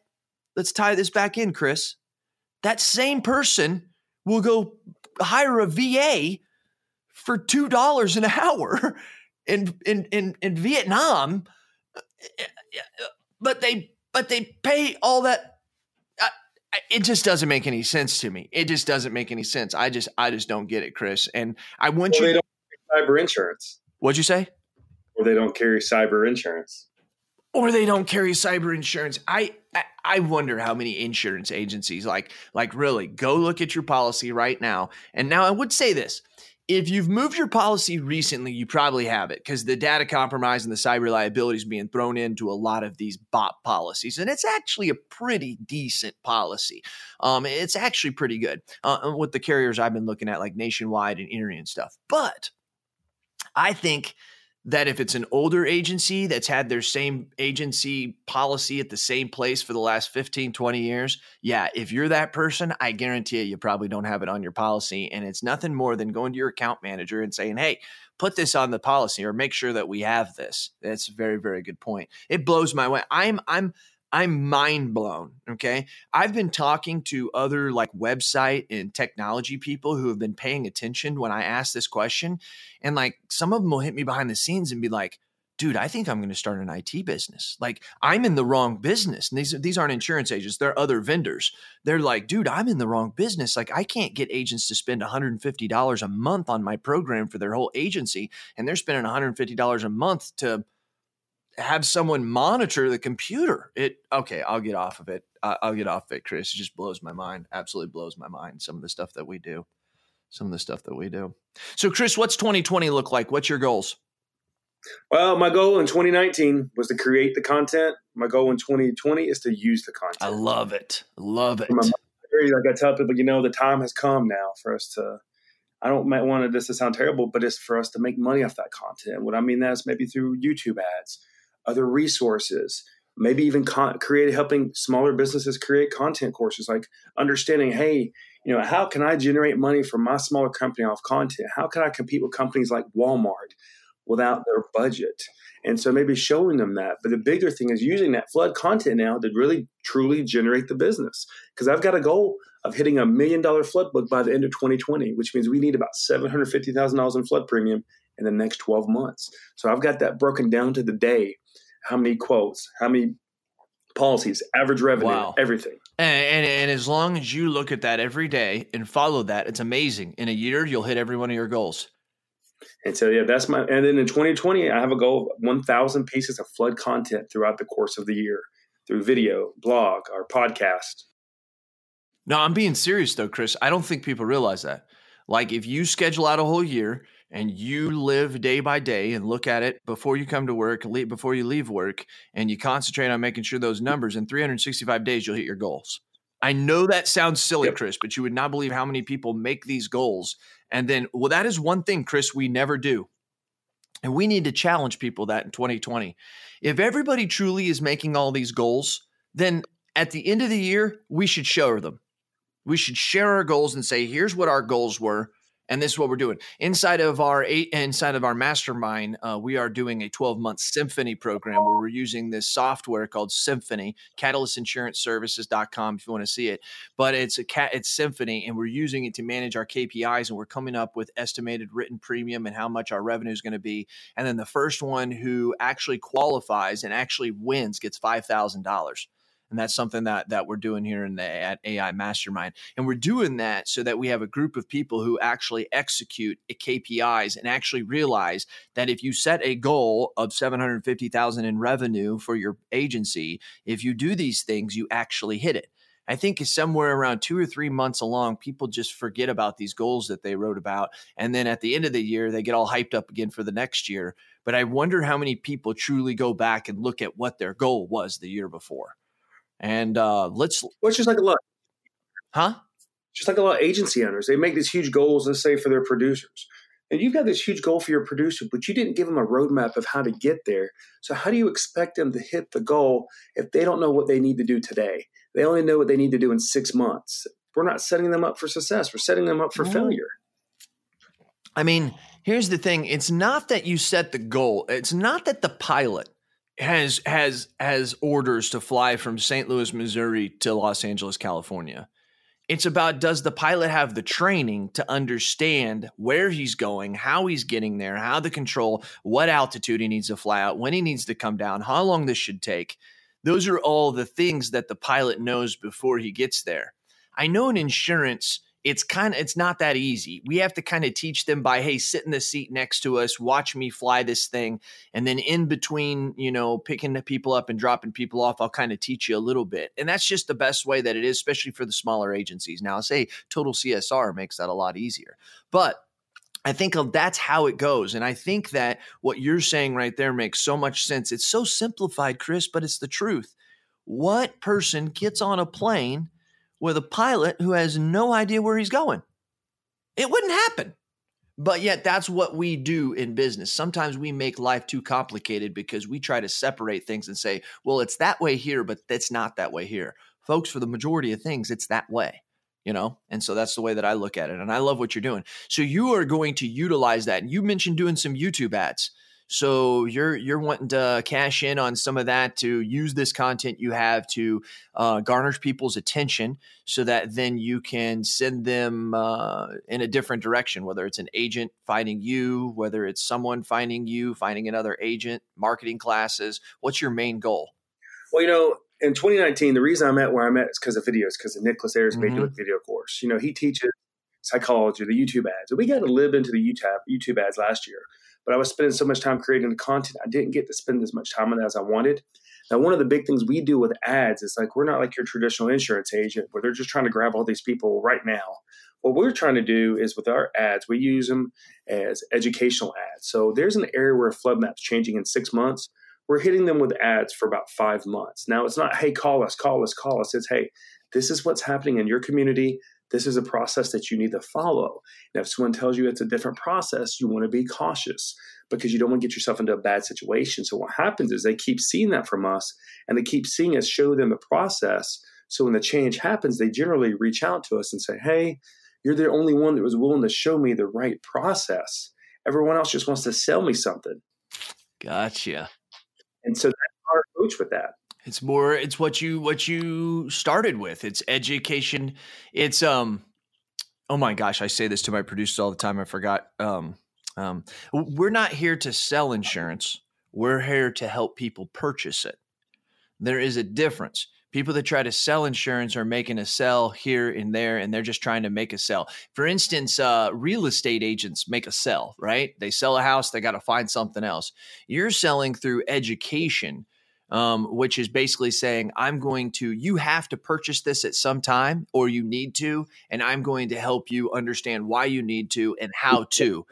let's tie this back in, Chris. That same person will go hire a VA for two dollars an hour in, in in in Vietnam, but they but they pay all that. it just doesn't make any sense to me. It just doesn't make any sense. I just I just don't get it, Chris. And I want well, you. They don't cyber insurance. What'd you say? Or they don't carry cyber insurance or they don't carry cyber insurance. I, I wonder how many insurance agencies like like really go look at your policy right now. And now I would say this. If you've moved your policy recently, you probably have it because the data compromise and the cyber liability is being thrown into a lot of these BOP policies. And it's actually a pretty decent policy. Um, it's actually pretty good uh, with the carriers I've been looking at, like Nationwide and Erie and stuff. But I think – that if it's an older agency that's had their same agency policy at the same place for the last 15, 20 years, yeah, if you're that person, I guarantee you, you probably don't have it on your policy. And it's nothing more than going to your account manager and saying, hey, put this on the policy or make sure that we have this. That's a very, very good point. It blows my way. I'm, I'm, I'm mind blown. Okay. I've been talking to other like website and technology people who have been paying attention when I ask this question. And like some of them will hit me behind the scenes and be like, dude, I think I'm going to start an IT business. Like I'm in the wrong business. And these, these aren't insurance agents. They're other vendors. They're like, dude, I'm in the wrong business. Like I can't get agents to spend $150 a month on my program for their whole agency. And they're spending $150 a month to have someone monitor the computer. It, okay, I'll get off of it. I'll get off of it, Chris. It just blows my mind. Absolutely blows my mind. Some of the stuff that we do, some of the stuff that we do. So Chris, what's 2020 look like? What's your goals? Well, my goal in 2019 was to create the content. My goal in 2020 is to use the content. I love it. Love it. Like I tell people, you know, the time has come now for us to. I don't want this to sound terrible, but it's for us to make money off that content. What I mean that is maybe through YouTube ads, other resources, maybe even con- create helping smaller businesses create content courses, like understanding, hey, you know, how can I generate money for my smaller company off content? How can I compete with companies like Walmart? without their budget. And so maybe showing them that. But the bigger thing is using that flood content now to really truly generate the business. Because I've got a goal of hitting a million dollar flood book by the end of 2020, which means we need about $750,000 in flood premium in the next 12 months. So I've got that broken down to the day how many quotes, how many policies, average revenue, wow. everything. And, and, and, as long as you look at that every day and follow that, it's amazing. In a year, you'll hit every one of your goals. And so, yeah, that's my. And then in 2020, I have a goal of 1,000 pieces of flood content throughout the course of the year through video, blog, or podcast. No, I'm being serious though, Chris. I don't think people realize that. Like, if you schedule out a whole year and you live day by day and look at it before you come to work, before you leave work, and you concentrate on making sure those numbers in 365 days, you'll hit your goals. I know that sounds silly, yep. Chris, but you would not believe how many people make these goals and then, well, that is one thing, Chris, we never do. And we need to challenge people that in 2020. If everybody truly is making all these goals, then at the end of the year, we should show them. We should share our goals and say, here's what our goals were and this is what we're doing. Inside of our eight inside of our mastermind uh, we are doing a 12 month symphony program where we're using this software called symphony catalystinsuranceservices.com if you want to see it. But it's a cat it's symphony and we're using it to manage our kpis and we're coming up with estimated written premium and how much our revenue is going to be. And then the first one who actually qualifies and actually wins gets $5000 and that's something that that we're doing here in the at AI Mastermind. And we're doing that so that we have a group of people who actually execute KPIs and actually realize that if you set a goal of 750,000 in revenue for your agency, if you do these things, you actually hit it. I think somewhere around two or three months along, people just forget about these goals that they wrote about. And then at the end of the year, they get all hyped up again for the next year. But I wonder how many people truly go back and look at what their goal was the year before. And uh, let's. Well, it's just like a lot. Huh? Just like a lot of agency owners, they make these huge goals, let's say, for their producers. And you've got this huge goal for your producer, but you didn't give them a roadmap of how to get there. So, how do you expect them to hit the goal if they don't know what they need to do today? They only know what they need to do in six months. We're not setting them up for success, we're setting them up for failure. I mean, here's the thing it's not that you set the goal, it's not that the pilot has has has orders to fly from St. Louis, Missouri to Los Angeles, California. It's about does the pilot have the training to understand where he's going, how he's getting there, how the control, what altitude he needs to fly out, when he needs to come down, how long this should take. Those are all the things that the pilot knows before he gets there. I know in insurance, it's kind of it's not that easy. We have to kind of teach them by hey, sit in the seat next to us, watch me fly this thing, and then in between, you know, picking the people up and dropping people off, I'll kind of teach you a little bit. And that's just the best way that it is, especially for the smaller agencies. Now, say total CSR makes that a lot easier. But I think that's how it goes. And I think that what you're saying right there makes so much sense. It's so simplified, Chris, but it's the truth. What person gets on a plane with a pilot who has no idea where he's going. It wouldn't happen. But yet, that's what we do in business. Sometimes we make life too complicated because we try to separate things and say, well, it's that way here, but it's not that way here. Folks, for the majority of things, it's that way, you know? And so that's the way that I look at it. And I love what you're doing. So you are going to utilize that. And you mentioned doing some YouTube ads. So you're you're wanting to cash in on some of that to use this content you have to uh, garnish people's attention, so that then you can send them uh, in a different direction. Whether it's an agent finding you, whether it's someone finding you, finding another agent, marketing classes. What's your main goal? Well, you know, in 2019, the reason I'm at where I'm at is because of videos, because of Nicholas Ayers' Mhm. mm video course. You know, he teaches psychology, the YouTube ads. And we got to live into the YouTube YouTube ads last year. But I was spending so much time creating the content, I didn't get to spend as much time on it as I wanted. Now, one of the big things we do with ads is like we're not like your traditional insurance agent where they're just trying to grab all these people right now. What we're trying to do is with our ads, we use them as educational ads. So there's an area where flood map's changing in six months. We're hitting them with ads for about five months. Now it's not, hey, call us, call us, call us. It's, hey, this is what's happening in your community. This is a process that you need to follow. And if someone tells you it's a different process, you want to be cautious because you don't want to get yourself into a bad situation. So what happens is they keep seeing that from us and they keep seeing us show them the process. So when the change happens, they generally reach out to us and say, Hey, you're the only one that was willing to show me the right process. Everyone else just wants to sell me something. Gotcha. And so that's our approach with that. It's more it's what you what you started with. It's education. It's um oh my gosh, I say this to my producers all the time. I forgot. Um um we're not here to sell insurance. We're here to help people purchase it. There is a difference. People that try to sell insurance are making a sell here and there, and they're just trying to make a sell. For instance, uh, real estate agents make a sell, right? They sell a house, they got to find something else. You're selling through education um, which is basically saying, I'm going to, you have to purchase this at some time or you need to, and I'm going to help you understand why you need to and how to.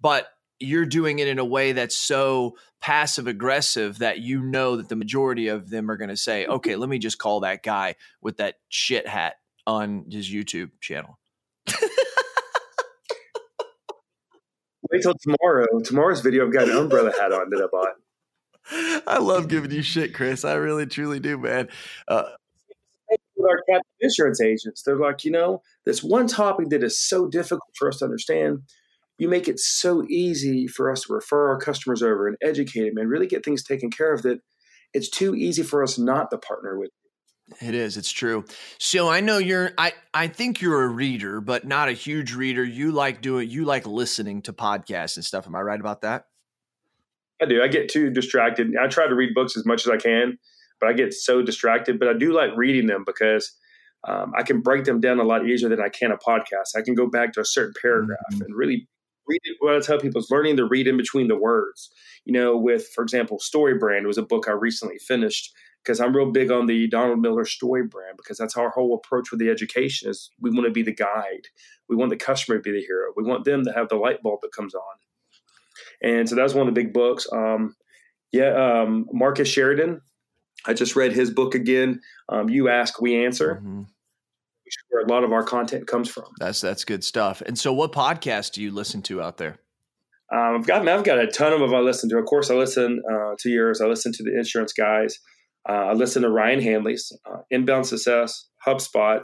But you're doing it in a way that's so passive aggressive that you know that the majority of them are going to say, okay, let me just call that guy with that shit hat on his YouTube channel. Wait till tomorrow. Tomorrow's video, I've got an umbrella hat on that I bought. I love giving you shit, Chris. I really, truly do, man. Uh, with our captive insurance agents. They're like, you know, this one topic that is so difficult for us to understand, you make it so easy for us to refer our customers over and educate them and really get things taken care of that it's too easy for us not to partner with. It is. It's true. So I know you're. I I think you're a reader, but not a huge reader. You like doing. You like listening to podcasts and stuff. Am I right about that? I do. I get too distracted. I try to read books as much as I can, but I get so distracted. But I do like reading them because um, I can break them down a lot easier than I can a podcast. I can go back to a certain paragraph mm-hmm. and really read it. What I tell people is learning to read in between the words. You know, with, for example, Story Brand was a book I recently finished because I'm real big on the Donald Miller story brand because that's our whole approach with the education is we want to be the guide. We want the customer to be the hero. We want them to have the light bulb that comes on. And so that was one of the big books. Um, yeah, um, Marcus Sheridan. I just read his book again. Um, you ask, we answer. Mm-hmm. Which is where a lot of our content comes from. That's that's good stuff. And so, what podcast do you listen to out there? Um, I've got I've got a ton of them I listen to. Of course, I listen uh, to yours. I listen to the insurance guys. Uh, I listen to Ryan Hanley's uh, Inbound Success, HubSpot.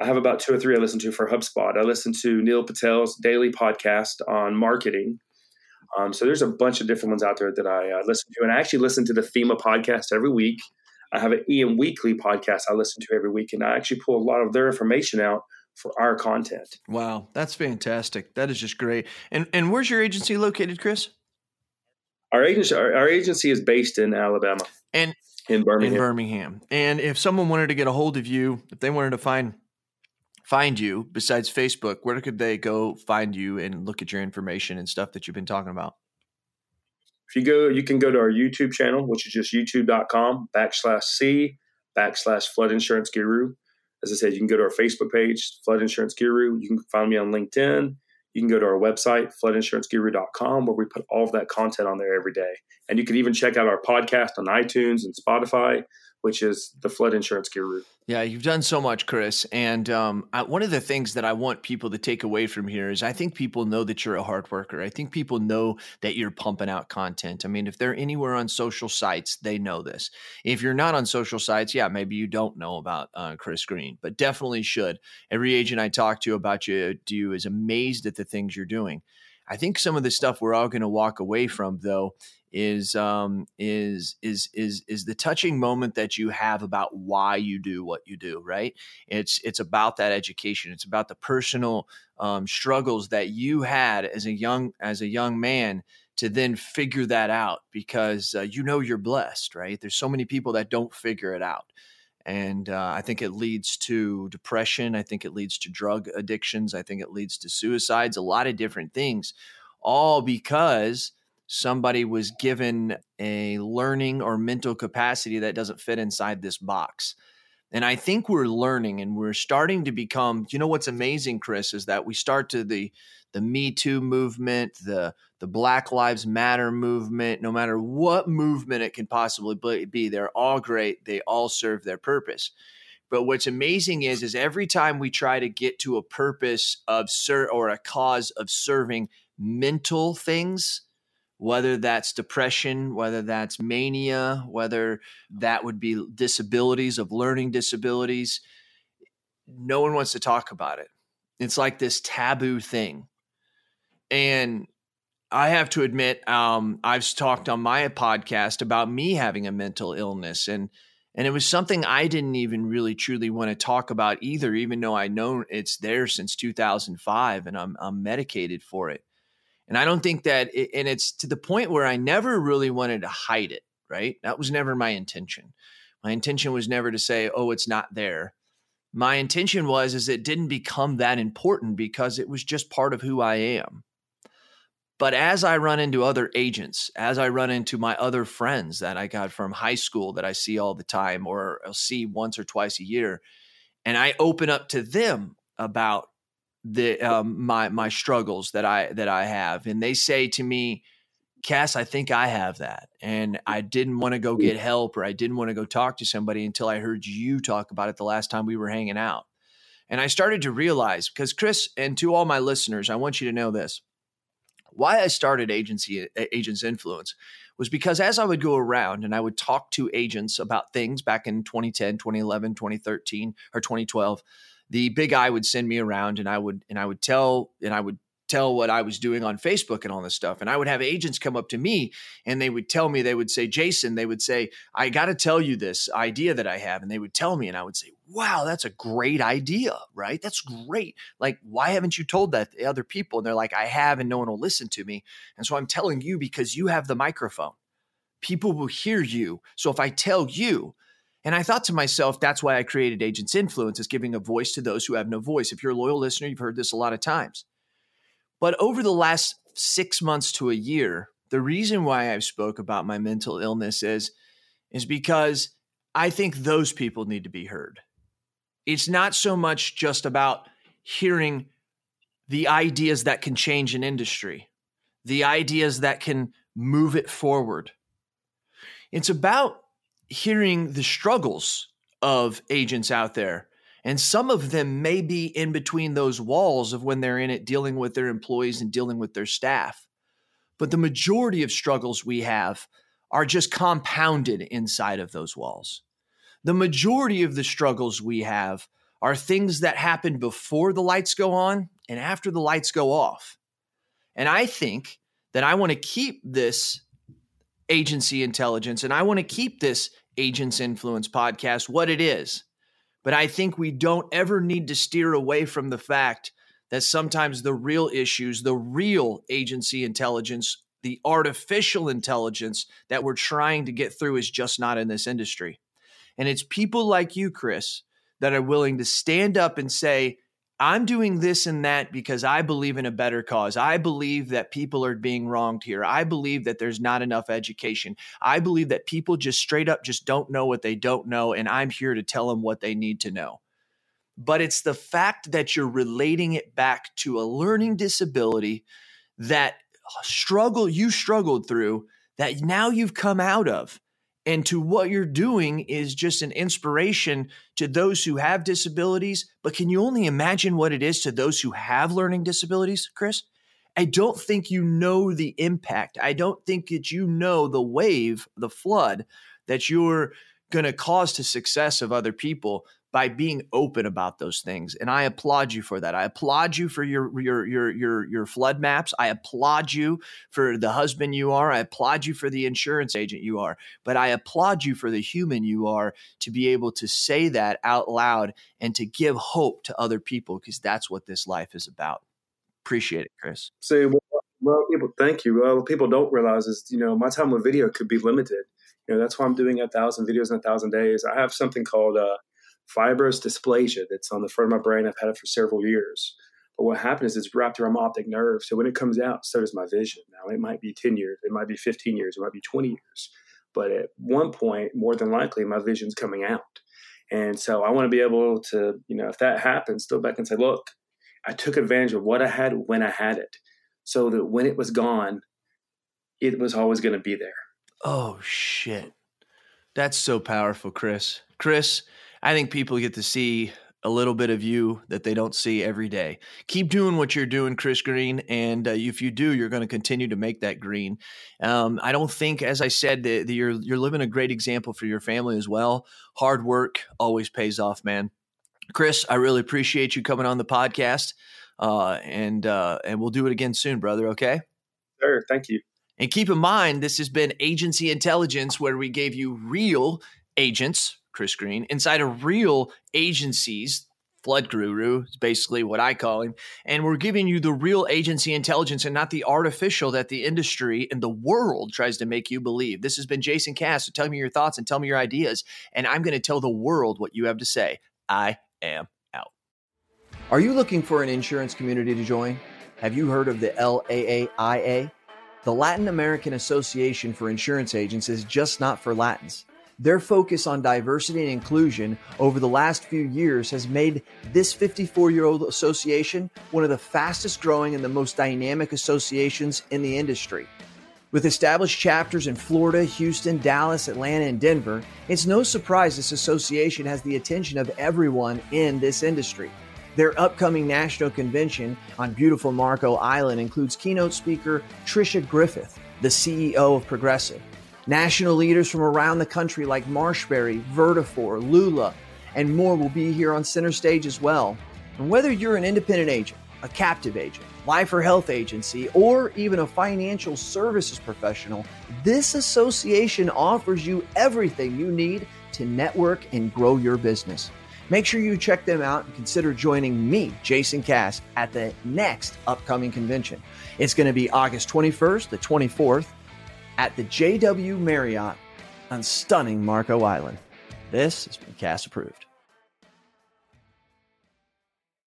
I have about two or three I listen to for HubSpot. I listen to Neil Patel's daily podcast on marketing. Um, so there's a bunch of different ones out there that I uh, listen to, and I actually listen to the FEMA podcast every week. I have an EM Weekly podcast I listen to every week, and I actually pull a lot of their information out for our content. Wow, that's fantastic. That is just great. And and where's your agency located, Chris? Our agency our, our agency is based in Alabama. And in Birmingham. In Birmingham. And if someone wanted to get a hold of you, if they wanted to find find you besides Facebook, where could they go find you and look at your information and stuff that you've been talking about? If you go, you can go to our YouTube channel, which is just youtube.com backslash C backslash flood insurance guru. As I said, you can go to our Facebook page, Flood Insurance Guru. You can find me on LinkedIn. You can go to our website, floodinsuranceguru.com, where we put all of that content on there every day. And you can even check out our podcast on iTunes and Spotify, which is the Flood Insurance Guru. Yeah, you've done so much, Chris. And um, I, one of the things that I want people to take away from here is I think people know that you're a hard worker. I think people know that you're pumping out content. I mean, if they're anywhere on social sites, they know this. If you're not on social sites, yeah, maybe you don't know about uh, Chris Green, but definitely should. Every agent I talk to about you, you is amazed at the things you're doing. I think some of the stuff we're all going to walk away from, though, is um, is is is is the touching moment that you have about why you do what you do. Right? It's it's about that education. It's about the personal um, struggles that you had as a young as a young man to then figure that out because uh, you know you're blessed. Right? There's so many people that don't figure it out. And uh, I think it leads to depression. I think it leads to drug addictions. I think it leads to suicides, a lot of different things, all because somebody was given a learning or mental capacity that doesn't fit inside this box. And I think we're learning and we're starting to become, you know what's amazing, Chris, is that we start to the the Me Too movement, the the Black Lives Matter movement, no matter what movement it can possibly be, they're all great. They all serve their purpose. But what's amazing is, is every time we try to get to a purpose of ser- or a cause of serving mental things, whether that's depression, whether that's mania, whether that would be disabilities of learning disabilities, no one wants to talk about it. It's like this taboo thing. And I have to admit, um, I've talked on my podcast about me having a mental illness, and and it was something I didn't even really truly want to talk about either, even though I know it's there since 2005, and I'm I'm medicated for it. And I don't think that, it, and it's to the point where I never really wanted to hide it. Right, that was never my intention. My intention was never to say, "Oh, it's not there." My intention was is it didn't become that important because it was just part of who I am but as I run into other agents, as I run into my other friends that I got from high school that I see all the time or I'll see once or twice a year, and I open up to them about the um, my my struggles that I that I have, and they say to me, Cass, I think I have that. And I didn't want to go get help or I didn't want to go talk to somebody until I heard you talk about it the last time we were hanging out. And I started to realize because, Chris, and to all my listeners, I want you to know this why I started agency agents influence was because as I would go around and I would talk to agents about things back in 2010, 2011, 2013 or 2012, the Big I would send me around and I would and I would tell and I would tell what I was doing on Facebook and all this stuff. And I would have agents come up to me and they would tell me, they would say, Jason, they would say, I got to tell you this idea that I have. And they would tell me, and I would say, wow, that's a great idea, right? That's great. Like, why haven't you told that to other people? And they're like, I have, and no one will listen to me. And so I'm telling you because you have the microphone. People will hear you. So if I tell you, and I thought to myself, that's why I created Agents Influence, is giving a voice to those who have no voice. If you're a loyal listener, you've heard this a lot of times. But over the last six months to a year, the reason why I've spoke about my mental illness is, is because I think those people need to be heard. It's not so much just about hearing the ideas that can change an industry, the ideas that can move it forward. It's about hearing the struggles of agents out there and some of them may be in between those walls of when they're in it dealing with their employees and dealing with their staff. But the majority of struggles we have are just compounded inside of those walls. The majority of the struggles we have are things that happen before the lights go on and after the lights go off. And I think that I want to keep this agency intelligence and I want to keep this agents influence podcast what it is but I think we don't ever need to steer away from the fact that sometimes the real issues, the real agency intelligence, the artificial intelligence that we're trying to get through is just not in this industry. And it's people like you, Chris, that are willing to stand up and say, I'm doing this and that because I believe in a better cause. I believe that people are being wronged here. I believe that there's not enough education. I believe that people just straight up just don't know what they don't know. And I'm here to tell them what they need to know. But it's the fact that you're relating it back to a learning disability that struggle you struggled through that now you've come out of and to what you're doing is just an inspiration to those who have disabilities. But can you only imagine what it is to those who have learning disabilities, Chris? I don't think you know the impact. I don't think that you know the wave, the flood that you're going to cause to success of other people by being open about those things. And I applaud you for that. I applaud you for your your your your your flood maps. I applaud you for the husband you are. I applaud you for the insurance agent you are. But I applaud you for the human you are to be able to say that out loud and to give hope to other people because that's what this life is about. Appreciate it, Chris. Well, well, people, thank you. Well, people don't realize is, you know, my time with video could be limited. You know, that's why I'm doing a thousand videos in a thousand days. I have something called uh, fibrous dysplasia that's on the front of my brain. I've had it for several years. But what happens is it's wrapped around my optic nerve. So when it comes out, so does my vision. Now, it might be 10 years, it might be 15 years, it might be 20 years. But at one point, more than likely, my vision's coming out. And so I want to be able to, you know, if that happens, go back and say, look, I took advantage of what I had when I had it so that when it was gone, it was always going to be there. Oh, shit. That's so powerful, Chris. Chris, I think people get to see a little bit of you that they don't see every day. Keep doing what you're doing, Chris Green, and uh, if you do, you're going to continue to make that green. Um, I don't think, as I said, that, that you're you're living a great example for your family as well. Hard work always pays off, man. Chris, I really appreciate you coming on the podcast, uh, and uh, and we'll do it again soon, brother. Okay. Sure. Thank you. And keep in mind, this has been Agency Intelligence, where we gave you real agents Chris Green, inside of real agencies. Flood Guru is basically what I call him. And we're giving you the real agency intelligence and not the artificial that the industry and the world tries to make you believe. This has been Jason Cass. So tell me your thoughts and tell me your ideas. And I'm going to tell the world what you have to say. I am out. Are you looking for an insurance community to join? Have you heard of the LAAIA? The Latin American Association for Insurance Agents is just not for Latins. Their focus on diversity and inclusion over the last few years has made this 54 year old association one of the fastest growing and the most dynamic associations in the industry. With established chapters in Florida, Houston, Dallas, Atlanta, and Denver, it's no surprise this association has the attention of everyone in this industry. Their upcoming national convention on beautiful Marco Island includes keynote speaker Tricia Griffith, the CEO of Progressive. National leaders from around the country like Marshberry, Vertafore, Lula, and more will be here on center stage as well. And whether you're an independent agent, a captive agent, life or health agency, or even a financial services professional, this association offers you everything you need to network and grow your business. Make sure you check them out and consider joining me, Jason Cass, at the next upcoming convention. It's going to be August 21st the 24th at the JW Marriott on stunning Marco Island. This has been Cast approved.